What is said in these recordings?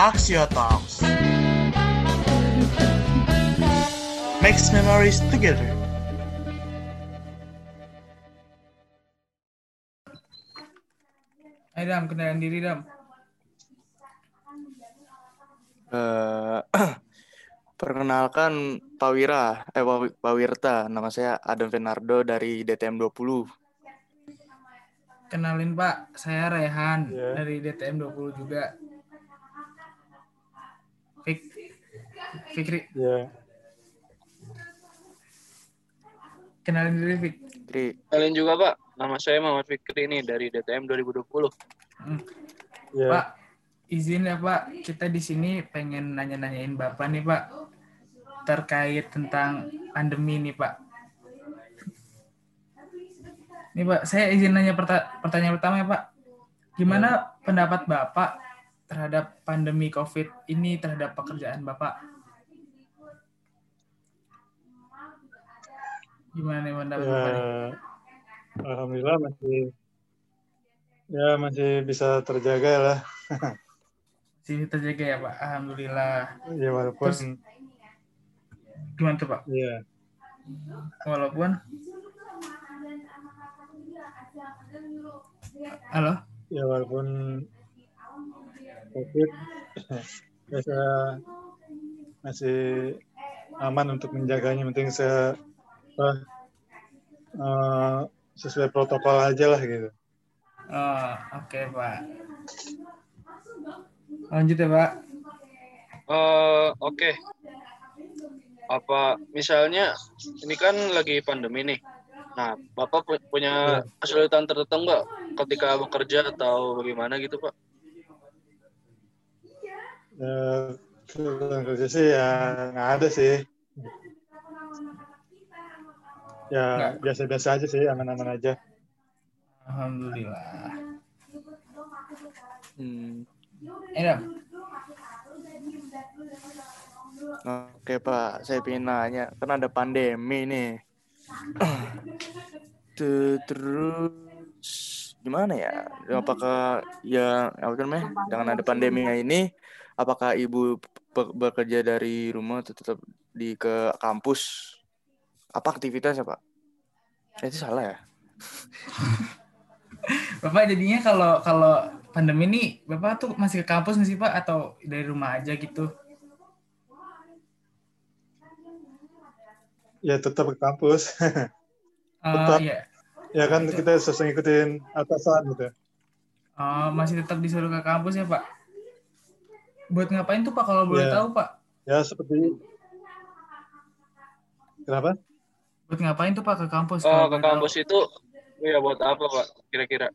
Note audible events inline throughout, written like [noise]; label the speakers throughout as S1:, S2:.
S1: Axio Talks. Makes memories together.
S2: Ayo Dam, kenalin diri Dam.
S3: Eh, [clears throat] perkenalkan Pak Wira, eh Pak Wirta, nama saya Adam Fenardo dari DTM 20.
S2: Kenalin Pak, saya Rehan
S4: Iya.
S2: dari DTM 20 juga. Fik Fikri,
S4: Ya,
S2: kenalin diri Fik.
S3: Jadi
S5: Kalian juga Pak, nama saya Muhammad Fikri nih dari DTM 2020.
S2: Hmm.
S4: ya.
S2: Pak, izin ya Pak, kita di sini pengen nanya-nanyain Bapak nih Pak terkait tentang pandemi nih Pak. Nih Pak, saya izin nanya perta- pertanyaan pertama ya Pak. Gimana pendapat Bapak terhadap pandemi COVID ini terhadap pekerjaan Bapak? Gimana nih pendapat
S4: ya.
S2: Bapak?
S4: Alhamdulillah masih ya masih bisa terjaga lah. [laughs]
S2: Masih terjaga ya Pak? Alhamdulillah.
S4: Ya walaupun
S2: Terus- Gimana tuh Pak?
S4: ya
S2: Walaupun Halo?
S4: ya walaupun COVID biasa masih aman untuk menjaganya penting se apa, eh, sesuai protokol aja lah gitu.
S2: Oh, oke Pak. Lanjut ya Pak.
S5: Eh, Oke. Apa misalnya ini kan lagi pandemi nih. Nah, Bapak pu- punya kesulitan tertentu nggak ketika bekerja atau bagaimana gitu Pak?
S4: Ya, kesulitan kerja sih ya nggak ada sih. Ya biasa-biasa aja sih, aman-aman aja.
S2: Alhamdulillah.
S3: hmm,
S2: Eh, Dam.
S3: oke Pak, saya pengen nanya, kan ada pandemi nih. [coughs] Tuh, Terus gimana ya? Apakah ya apa namanya? Dengan ada pandemi ini, apakah ibu be- bekerja dari rumah atau tetap di ke kampus? Apa aktivitasnya Pak? Eh, Itu salah ya? [laughs]
S2: Bapak jadinya kalau kalau pandemi ini Bapak tuh masih ke kampus nggak sih Pak atau dari rumah aja gitu?
S4: Ya tetap ke kampus. [laughs]
S2: Oh,
S4: Tetap.
S2: iya.
S4: ya kan kita sesuai ngikutin atasan gitu.
S2: Oh, masih tetap disuruh ke kampus ya Pak? Buat ngapain tuh Pak kalau boleh
S4: Iya.
S2: tahu Pak?
S4: Ya seperti kenapa?
S2: Buat ngapain tuh Pak ke kampus?
S5: Oh, ke
S2: boleh tahu?
S5: kampus itu ya buat apa Pak kira-kira?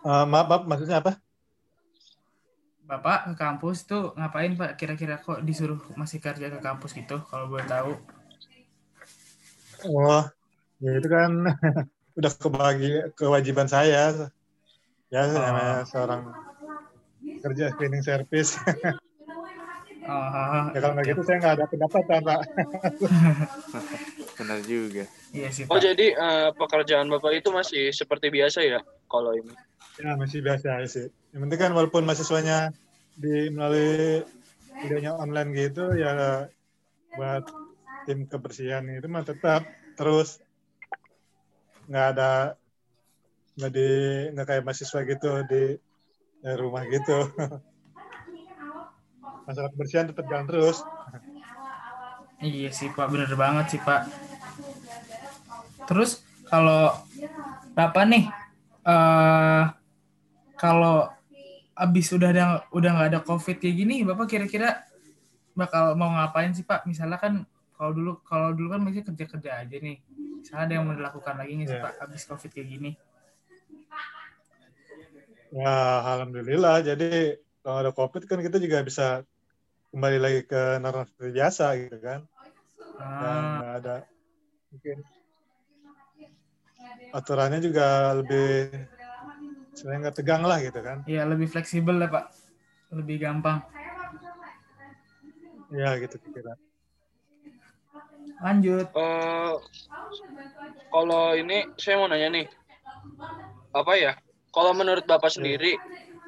S4: Eh, maaf, maaf, maksudnya apa?
S2: Bapak ke kampus tuh ngapain Pak? Kira-kira kok disuruh masih kerja ke kampus gitu kalau boleh tahu?
S4: Oh, ya itu kan [laughs] udah kebagi kewajiban saya. Ya,
S2: Oh.
S4: seorang kerja cleaning service.
S2: Oh, [laughs]
S4: ya kalau nggak gitu saya nggak ada pendapatan, Pak. [laughs]
S3: Benar juga.
S2: iya sih
S5: Oh, jadi eh, pekerjaan Bapak itu masih seperti biasa ya kalau ini?
S4: Ya, masih biasa sih. Yang penting kan walaupun mahasiswanya di melalui videonya online gitu, ya buat tim kebersihan itu mah tetap terus nggak ada nggak di nggak kayak mahasiswa gitu di dari rumah gitu. Masalah kebersihan tetap jalan terus.
S2: Iya sih Pak, bener banget sih Pak. Terus kalau Bapak nih, eh kalau abis udah ada udah nggak ada COVID kayak gini, Bapak kira-kira bakal mau ngapain sih Pak? Misalnya kan kalau dulu kalau dulu kan masih kerja-kerja aja nih. Misalnya ada yang mau dilakukan lagi sih
S4: Iya.
S2: Pak abis COVID kayak gini?
S4: Ya, alhamdulillah. Jadi kalau ada COVID kan kita juga bisa kembali lagi ke normal seperti biasa gitu kan. Dan
S2: Ah,
S4: ada mungkin aturannya juga lebih sebenarnya nggak tegang lah gitu kan.
S2: ya lebih fleksibel lah Pak, lebih gampang.
S4: Ya gitu kira.
S2: Lanjut.
S5: Eh, kalau ini saya mau nanya nih, apa ya? Kalau menurut Bapak sendiri,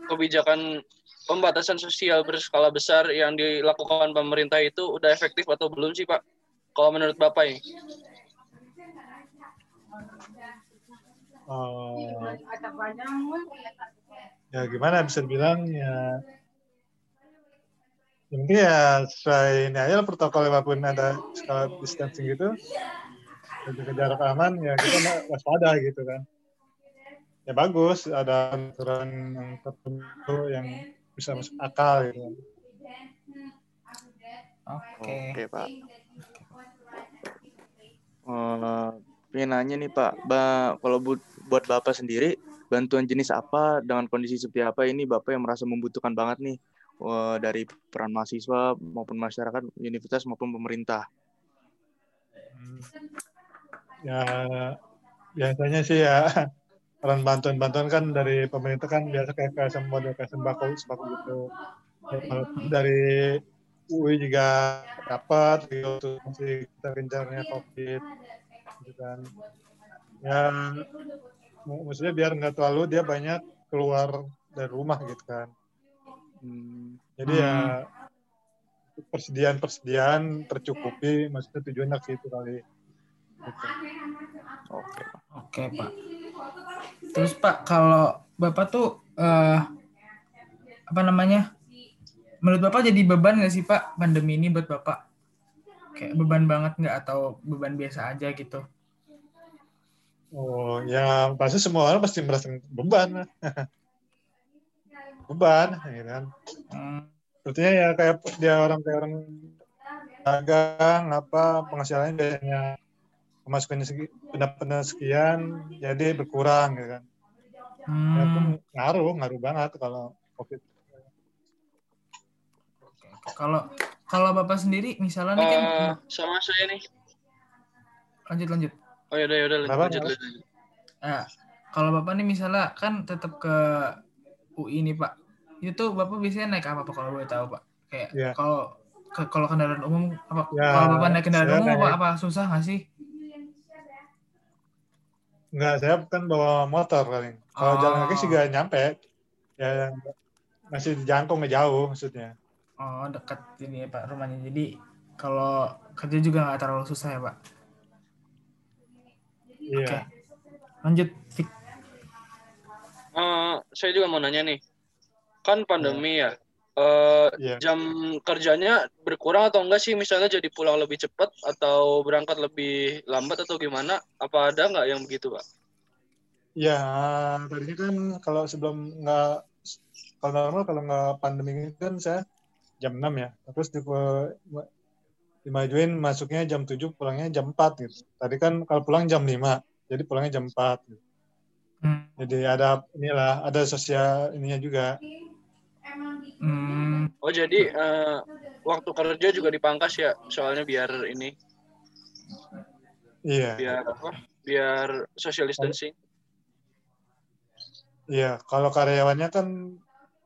S5: kebijakan pembatasan sosial berskala besar yang dilakukan pemerintah itu udah efektif atau belum sih Pak? Kalau menurut Bapak ini?
S4: Oh, ya gimana bisa bilang ya ini ya sesuai ini aja lah protokol walaupun ada skala distancing gitu jaga jarak aman ya kita waspada gitu kan ya bagus ada aturan yang tertentu yang bisa masuk akal gitu
S2: Oke.
S3: Oke, Pak. Eh, pengen nanya nih Pak, ba kalau bu- buat Bapak sendiri, bantuan jenis apa dengan kondisi seperti apa ini Bapak yang merasa membutuhkan banget nih eh, dari peran mahasiswa maupun masyarakat, universitas maupun pemerintah.
S4: Hmm. ya biasanya sih ya peran bantuan-bantuan kan dari pemerintah kan biasa kayak kayak model kayak sembako sembako gitu Kalau dari UI juga dapat gitu masih kita gencarnya covid gitu kan ya mak- maksudnya biar nggak terlalu dia banyak keluar dari rumah gitu kan
S3: Hmm,
S4: jadi ya persediaan-persediaan tercukupi maksudnya tujuannya ke situ kali gitu.
S3: Oke, Pak.
S2: Oke, Pak. Terus Pak, kalau Bapak tuh eh, apa namanya? Menurut Bapak jadi beban nggak sih Pak pandemi ini buat Bapak? Kayak beban banget nggak atau beban biasa aja gitu?
S4: Oh, ya pasti semua orang pasti merasa beban. [laughs] beban, gitu kan.
S2: Hmm,
S4: Sepertinya ya kayak dia orang kayak orang dagang apa penghasilannya biasanya pemasukannya segi, pendapatan sekian jadi berkurang gitu kan. Ya, itu
S2: hmm,
S4: ngaruh, ngaruh banget kalau covid.
S2: kalau kalau Bapak sendiri misalnya nih kan
S5: sama saya nih.
S2: lanjut lanjut.
S5: Oh yaudah yaudah lanjut,
S4: Kenapa,
S5: lanjut, lanjut.
S2: Nah, kalau Bapak nih misalnya kan tetap ke UI nih Pak. Itu Bapak biasanya naik apa Pak kalau boleh tahu Pak? Kayak
S4: Iya.
S2: kalau ke- kalau kendaraan umum apa
S4: Ya,
S2: kalau Bapak naik kendaraan umum apa,
S4: naik-
S2: apa susah nggak sih?
S4: Enggak, saya kan bawa motor paling. Kalau
S2: Oh.
S4: jalan kaki sih gak nyampe. Ya masih dijangkau nggak jauh maksudnya.
S2: Oh, dekat ini ya Pak rumahnya. Jadi kalau kerja juga nggak terlalu susah ya Pak.
S4: Iya.
S2: Oke. Lanjut, Fik.
S5: Eh, saya juga mau nanya nih. Kan pandemi ya. Eh,
S4: Iya.
S5: jam kerjanya berkurang atau enggak sih? Misalnya jadi pulang lebih cepat atau berangkat lebih lambat atau gimana? Apa ada nggak yang begitu, Pak?
S4: Ya, tadinya kan kalau sebelum nggak kalau normal kalau nggak pandemi ini kan saya jam 6 ya. Terus di, dimajuin masuknya jam 7, pulangnya jam 4 gitu. Tadi kan kalau pulang jam 5, jadi pulangnya jam 4 gitu.
S2: Hmm.
S4: Jadi ada inilah, ada sosial ininya juga.
S2: Hmm,
S5: Oh, jadi eh, waktu kerja juga dipangkas ya? Soalnya biar ini,
S4: Iya.
S5: biar apa? Biar social distancing.
S4: Iya, kalau karyawannya kan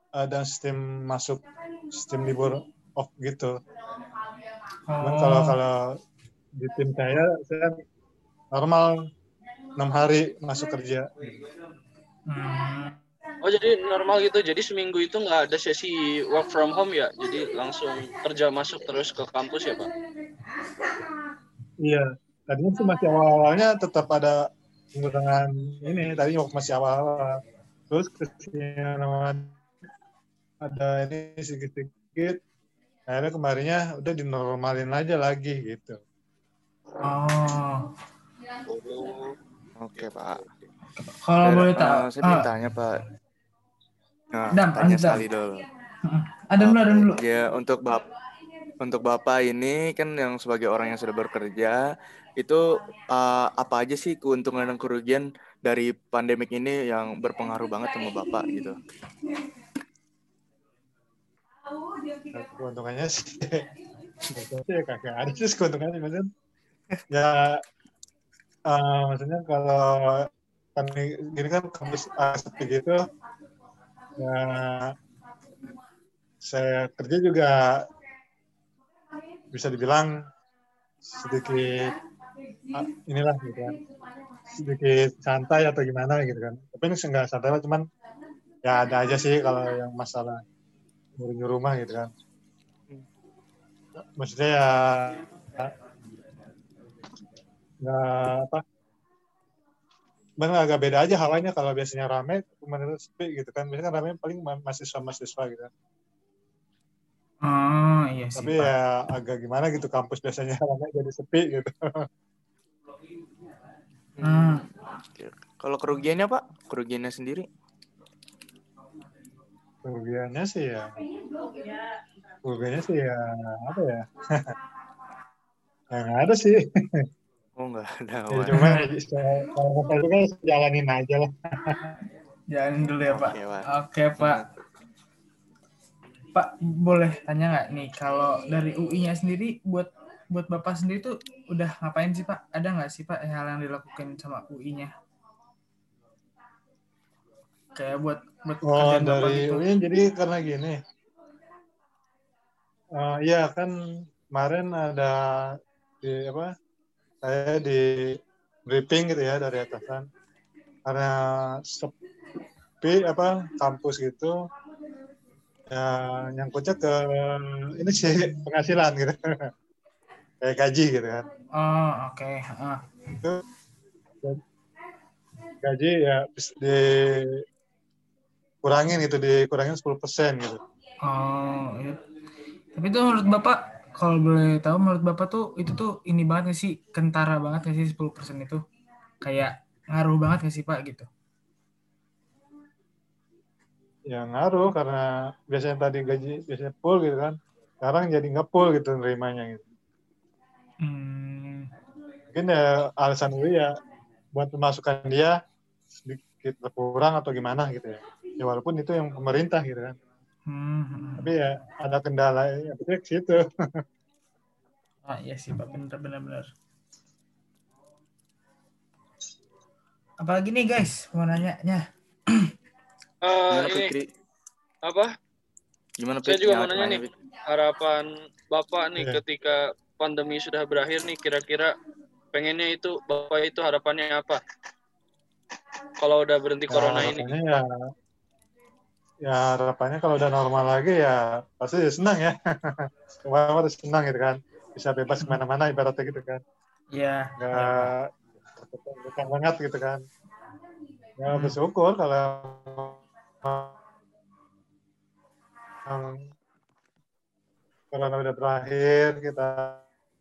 S4: ada sistem masuk sistem libur off gitu. Cuman
S2: Oh.
S4: kalau kalau di tim saya saya normal enam hari masuk kerja.
S2: hmm.
S5: Oh, jadi normal gitu. Jadi seminggu itu nggak ada sesi work from home ya? Jadi langsung kerja masuk terus ke kampus ya, Pak?
S4: Iya, tadinya sih masih awal-awalnya tetap ada pengurangan ini. Tadi waktu masih awal-awal. Terus ke sini ada ini sedikit-sedikit. Akhirnya kemarinnya udah dinormalin aja lagi gitu.
S2: Oh.
S3: Oke, Pak.
S2: Kalau boleh
S3: eh,
S2: tahu,
S3: saya
S2: ah,
S3: tanya, Pak. Nah,
S2: Dam,
S3: tanya sekali dulu.
S2: ada dulu, ada dulu.
S3: Ya, untuk bap untuk Bapak ini kan yang sebagai orang yang sudah bekerja, itu eh, apa aja sih keuntungan dan kerugian dari pandemik ini yang berpengaruh banget sama Bapak gitu?
S4: Keuntungannya sih ya kagak ada sih keuntungannya maksudnya ya eh, maksudnya kalau kan gini kan kampus ah, sepi gitu ya saya kerja juga bisa dibilang sedikit ah, inilah gitu kan sedikit santai atau gimana gitu kan tapi ini enggak santai lah cuman ya ada aja sih kalau yang masalah nyuruh rumah gitu kan. Maksudnya ya nggak apa Benar agak beda aja hawanya kalau biasanya rame, kemudian sepi gitu kan. Biasanya kan rame paling ma- mahasiswa-mahasiswa gitu kan.
S2: Oh iya sih
S4: Tapi
S2: Pak.
S4: ya agak gimana gitu kampus biasanya [laughs] rame jadi sepi gitu.
S2: Hmm.
S3: Kalau kerugiannya Pak? Kerugiannya sendiri?
S4: Kerugiannya sih ya. Kerugiannya sih ya apa ya? [laughs] ya nggak ada sih. [laughs]
S3: Oh enggak ada.
S4: Ya, cuma [laughs] kalau masalah itu kan jalanin aja lah. [laughs]
S2: Jalan dulu ya Pak.
S3: Oke, Pak.
S2: Oke Pak. Pak boleh tanya nggak nih kalau dari UI-nya sendiri buat buat Bapak sendiri tuh udah ngapain sih Pak? Ada nggak sih Pak hal yang dilakukan sama UI-nya? Kayak buat buat
S4: Oh dari
S2: gitu.
S4: UI jadi karena gini. Eh, Iya kan kemarin ada di apa? Saya di briefing gitu ya dari atasan karena sepi apa kampus gitu ya nyangkutnya ke ini sih penghasilan gitu [laughs] kayak gaji gitu kan
S2: Oh oke. Ah.
S4: itu gaji ya di kurangin gitu dikurangin 10% gitu
S2: Oh iya. Tapi itu menurut Bapak kalau boleh tahu menurut Bapak tuh itu tuh ini banget nggak sih kentara banget nggak sih 10% itu? Kayak ngaruh banget nggak sih Pak gitu?
S4: ya ngaruh karena biasanya tadi gaji biasanya full gitu kan sekarang jadi nggak full gitu nerimanya gitu
S2: Hmm.
S4: mungkin ya alasan itu ya buat pemasukan dia sedikit berkurang atau gimana gitu ya ya walaupun itu yang pemerintah gitu kan
S2: Hmm, hmm.
S4: tapi ya ada kendala ya ke situ [laughs]
S2: Ah iya sih Pak, bener. Apalagi nih guys, mau nanya nya. [clears throat]
S5: Eh,
S3: Gimana
S5: ini apa
S3: Gimana
S5: Saya juga mau nanya nih. Harapan bapak nih
S4: Iya.
S5: ketika pandemi sudah berakhir nih kira-kira pengennya itu bapak itu harapannya apa? Kalau udah berhenti corona
S4: ya,
S5: ini.
S4: ya ya harapannya kalau udah normal lagi ya pasti ya senang ya. [laughs] Semua udah senang gitu kan. Bisa bebas ke mana-mana ibaratnya gitu kan.
S2: Iya.
S4: nggak tekan banget gitu kan. Ya
S2: Hmm.
S4: bersyukur kalau yang corona udah berakhir kita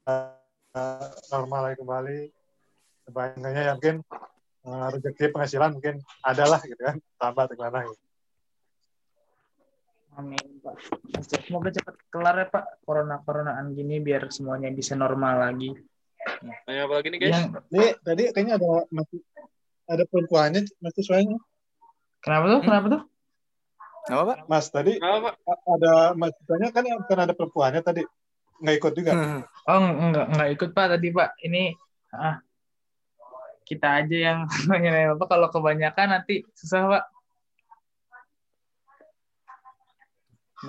S4: uh, normal lagi kembali. Sebanyak ya mungkin uh, rezeki penghasilan mungkin ada lah gitu kan. Tambah gimana gitu.
S2: Amin Pak. Semoga cepat kelar ya Pak corona coronaan gini biar semuanya bisa normal lagi.
S5: Nanya apa lagi nih guys?
S2: Yang,
S4: Ini tadi kayaknya ada masih ada perempuannya mahasiswanya
S2: kenapa tuh? Kenapa tuh?
S3: Apa Pak?
S4: mas tadi
S5: Apa pak?
S4: a- ada kan yang kan ada perempuannya tadi nggak ikut juga
S2: Oh enggak enggak ikut Pak tadi Pak. Ini ah kita aja yang [laughs] nanya Bapak kalau kebanyakan nanti susah Pak.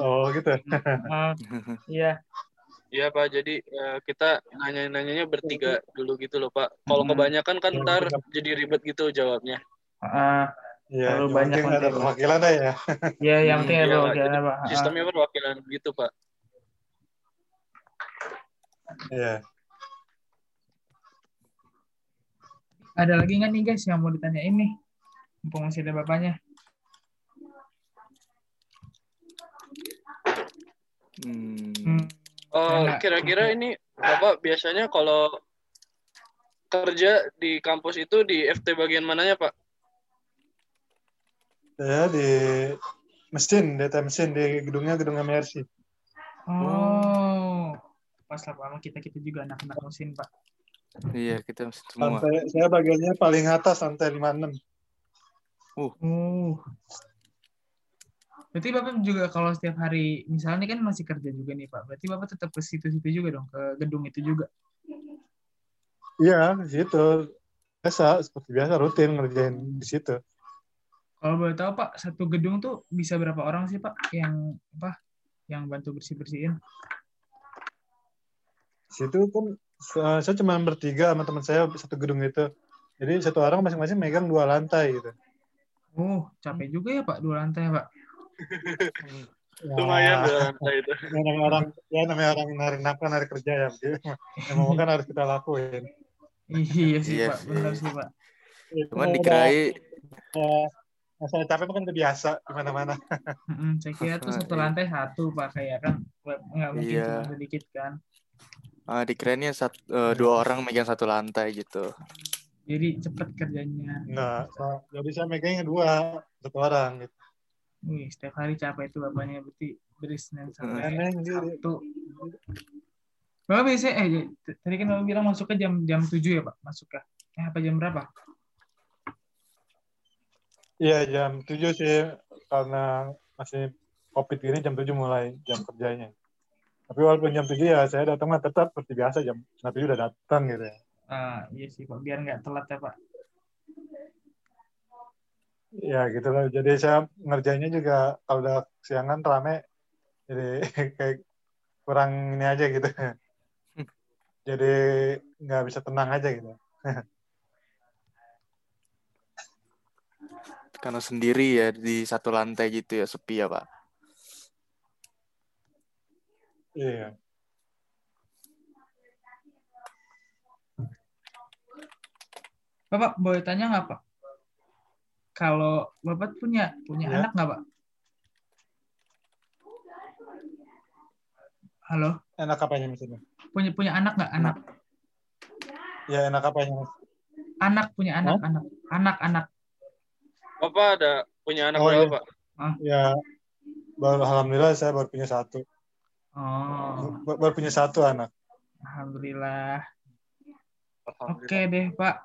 S4: Oh gitu [laughs]
S2: Ah, iya.
S5: Iya pak. Jadi eh, kita nanya-nanyanya bertiga dulu gitu loh pak. Kalau
S2: Mm-mm.
S5: kebanyakan kan
S4: Ya,
S5: ntar jadi ribet gitu jawabnya.
S2: Ah,
S4: Iya,
S2: Terlalu
S4: yang
S2: banyak
S4: penting ada perwakilan aja ya.
S2: ya yang
S3: Hmm,
S2: penting
S5: iya,
S2: ada
S5: Pak.
S2: perwakilannya Pak. Ah,
S5: Sistemnya perwakilan gitu pak.
S4: Iya.
S2: ada lagi nggak nih guys yang mau ditanyain nih? Mumpung masih ada bapaknya.
S3: Hmm.
S2: Hmm.
S5: Eh, kira-kira ini bapak biasanya kalau kerja di kampus itu di FT bagian mananya pak?
S4: Saya di mesin, data mesin di gedungnya gedung MRC.
S2: Oh, pas lah sama kita kita juga anak-anak mesin Pak.
S3: Iya, kita semua.
S4: Lantai, saya bagiannya paling atas lantai 56.
S2: Oh. Berarti Bapak juga kalau setiap hari, misalnya kan masih kerja juga nih Pak, berarti Bapak tetap ke situ-situ juga dong, ke gedung itu juga.
S4: Iya, di situ. Biasa, seperti biasa rutin ngerjain di situ.
S2: Kalau boleh tahu Pak, satu gedung tuh bisa berapa orang sih Pak yang apa? Yang bantu bersih-bersihin?
S4: Di situ kan eh, saya cuma bertiga sama teman saya satu gedung itu. Jadi satu orang masing-masing megang dua lantai gitu.
S2: Oh, capek juga ya Pak, dua lantai Pak.
S4: Ya
S5: Lumayan lantai itu.
S4: Ya, namanya orang ya namanya orang narik nafkah narik kerja ya mau kan harus kita lakuin.
S2: Iya sih
S3: Iya
S2: pak, benar sih pak.
S3: Cuman
S4: udah,
S3: dikirai
S4: eh, masalah capek itu kan udah biasa di mana-mana.
S2: Saya kira tuh satu
S3: iya.
S2: lantai satu pak kayak kan nggak mungkin
S3: Iya.
S2: cuma sedikit kan.
S3: ah, dikirainnya sat- eh, dua orang megang satu lantai gitu.
S2: Jadi cepet kerjanya.
S4: Enggak, so- jadi saya megangnya dua satu orang gitu.
S2: Wih, setiap hari capek itu bapaknya berarti dari Senin sampai. Sabtu. Bapak biasanya, eh tadi kan Bapak bilang masuknya jam jam 7 ya Pak? Masuknya. Eh apa jam berapa?
S4: Iya jam 7 sih karena masih covid ini jam 7 mulai jam kerjanya. Tapi walaupun jam 7 ya saya datang mah tetap seperti biasa jam 7 udah datang gitu ya.
S2: Ah, iya sih Pak, biar nggak telat ya Pak.
S4: Ya gitu lah. Jadi saya ngerjainnya juga kalau udah siangan rame jadi [laughs] kayak kurang ini aja gitu. [laughs] Jadi nggak bisa tenang aja gitu. [laughs]
S3: Karena sendiri ya di satu lantai gitu ya sepi ya Pak.
S4: Iya.
S2: Bapak boleh tanya nggak Pak? Kalau Bapak punya punya
S4: Ya.
S2: anak nggak Pak? Halo,
S4: Enak apanya misalnya?
S2: punya punya anak nggak? Anak,
S4: Ya enak apanya mas?
S2: anak punya anak, anak, anak, anak.
S5: Bapak ada punya anak
S4: Oh,
S5: berapa,
S4: iya.
S5: Pak?
S4: Ya baru alhamdulillah saya baru punya satu.
S2: Oh,
S4: Baru baru punya satu anak.
S2: alhamdulillah.
S5: Alhamdulillah.
S2: Oke deh Pak.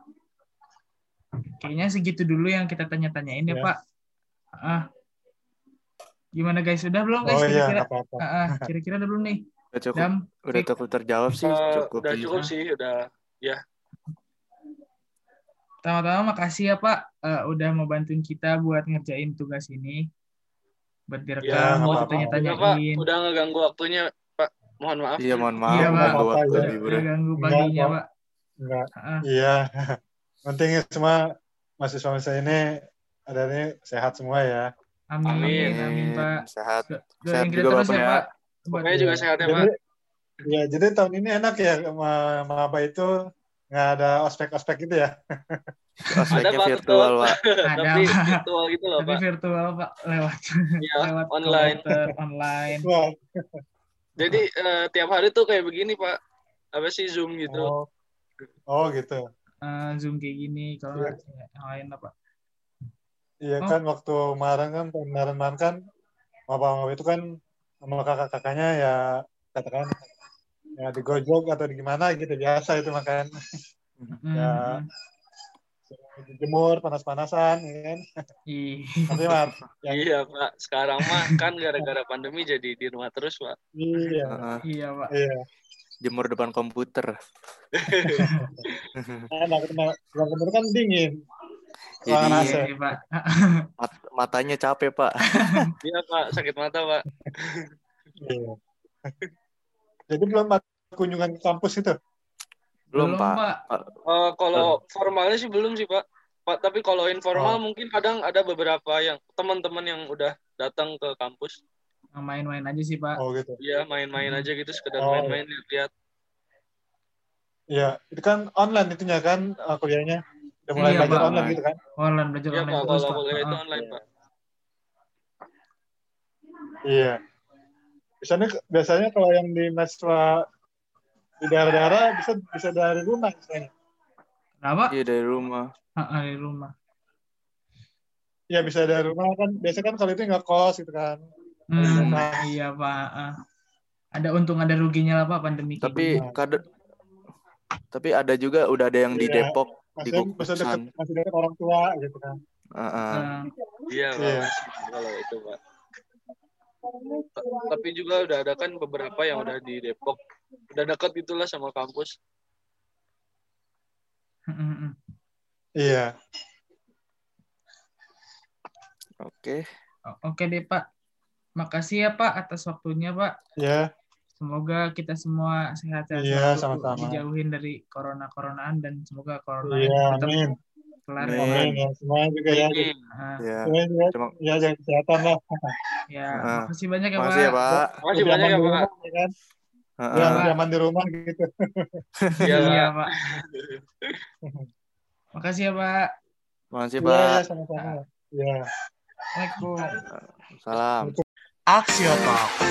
S2: Kayaknya segitu dulu yang kita tanya-tanyain ya,
S4: Ya.
S2: Pak. Ah. Gimana guys? Sudah belum guys?
S4: Oh iya
S2: Kira-kira?
S4: nggak apa-apa.
S2: Ah, ah, kira-kira udah belum nih?
S3: Udah cukup,
S2: Dam,
S3: udah cukup terjawab sih, cukup.
S5: udah
S3: iya.
S5: cukup sih, udah.
S2: Pertama-tama makasih ya Pak, eh, udah mau bantuin kita buat ngerjain tugas ini. Buat
S4: Ya,
S2: direkam, buat
S4: apa-apa.
S5: Udah, ngeganggu waktunya, Pak. Mohon maaf.
S3: Iya, mohon maaf
S2: Iya, Pak.
S3: ganggu waktu
S4: iya.
S2: ganggu paginya
S4: Pak. Enggak. Iya. Penting semua mahasiswa saya ini ada ini sehat semua ya.
S2: Amin,
S5: Amin.
S2: amin, Pak.
S3: Sehat. Sehat juga, Bapak,
S2: ya
S3: ya.
S2: Pak.
S5: Juga sehat ya,
S4: Jadi,
S5: Pak.
S4: ya, jadi tahun ini enak ya sama Maba itu nggak ada ospek-ospek gitu ya.
S3: Aspeknya
S5: Pak,
S3: virtual. Pak. [laughs]
S2: Ada,
S5: Tapi virtual gitu loh,
S2: Tapi
S5: Pak.
S2: virtual Pak lewat
S5: Iya,
S2: lewat
S5: online.
S2: komputer online.
S5: Jadi eh, tiap hari tuh kayak begini, Pak. Apa sih Zoom gitu?
S4: oh, oh gitu.
S2: Eh, Zoom kayak gini kalau ya, yang lain apa?
S4: Iya
S2: Oh.
S4: kan waktu kemarin kan tahun kemarin kan Maba-maba itu kan sama kakak-kakaknya ya katakan ya digojok atau di gimana gitu biasa itu makan
S2: Hmm,
S4: Ya.
S2: hmm.
S4: jemur panas-panasan ya kan. Tapi mah yang
S5: Iya, Pak. Sekarang mah kan gara-gara pandemi jadi di rumah terus, Pak.
S4: iya,
S2: iya Pak.
S4: iya.
S3: Jemur depan komputer.
S4: Enak. Yang bener kan dingin.
S3: Jadi
S4: AC.
S2: Iya Pak.
S3: mat- matanya capek, Pak. [laughs]
S5: Iya, Pak. Sakit mata, Pak.
S4: Iya. Jadi belum ada kunjungan ke kampus itu.
S3: Belum, Pak.
S2: Pak.
S5: Eh, kalau formalnya sih belum sih, Pak. Pak, tapi kalau informal
S4: Oh.
S5: mungkin kadang ada beberapa yang teman-teman yang udah datang ke kampus.
S2: Main-main aja sih Pak.
S4: Oh gitu.
S5: Iya, main-main aja gitu, sekedar
S4: Oh.
S5: main-main lihat.
S4: Iya, itu kan online itunya kan eh, kuliahnya. Udah mulai
S2: Iya,
S4: belajar
S2: Pak.
S4: online gitu kan.
S2: Online belajar
S5: Iya,
S2: online terus
S5: Kalau kuliah itu
S2: Ah,
S5: online, Pak.
S4: Iya. Biasanya biasanya kalau yang di mahasiswa di daerah-daerah bisa bisa dari rumah misalnya.
S2: Kenapa?
S3: Iya, dari rumah.
S2: Ah, ah, di rumah.
S4: Iya bisa dari rumah kan. Biasanya kan kalau itu nggak kos gitu kan.
S2: Hmm,
S4: Rumah.
S2: iya Pak. Ah. Ada untung ada ruginya lah Pak pandemi
S3: Tapi kadang tapi ada juga udah ada yang di
S4: Iya.
S3: Depok di
S4: Masih masih dekat masih dekat orang tua gitu kan.
S3: Heeh.
S2: Ah,
S5: Iya, Pak.
S4: Iya.
S5: Kalau itu, Pak. Ta- Tapi juga udah ada kan beberapa yang udah di Depok. Udah dekat gitulah sama kampus.
S2: hmm, hmm, hmm.
S4: Iya.
S3: Oke.
S2: O- Oke deh Pak. Makasih ya Pak atas waktunya Pak.
S4: Iya.
S2: Semoga kita semua sehat-sehat
S4: Iya,
S2: selalu,
S4: sama-sama.
S2: dijauhin dari corona-coronaan dan semoga corona
S4: Iya,
S2: tetap
S4: amin.
S2: kelar
S3: Amin.
S2: ya.
S4: Amin ya. Semuanya juga ya.
S5: Amin.
S2: Ah,
S3: Ya.
S4: Semuanya juga ya jaga kesehatan lah. [laughs]
S2: Ya,
S3: Ah.
S2: makasih banyak ya,
S3: Makasih ya,
S2: Pak.
S3: Pak.
S5: Makasih banyak ya
S4: di
S5: Pak.
S4: rumah, ya kan?
S3: Heeh.
S4: Yang
S2: Pak.
S4: zaman di rumah gitu. [laughs]
S5: Iya,
S2: Iya,
S5: Pak.
S2: Pak. Makasih ya, Pak.
S3: Makasih,
S4: Iya, iya,
S3: Pak.
S4: sama-sama. Ya.
S2: Assalamualaikum.
S3: Salam.
S1: Axio Talks.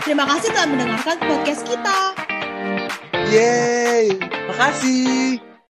S6: Terima kasih telah mendengarkan podcast kita.
S7: Yeay, makasih.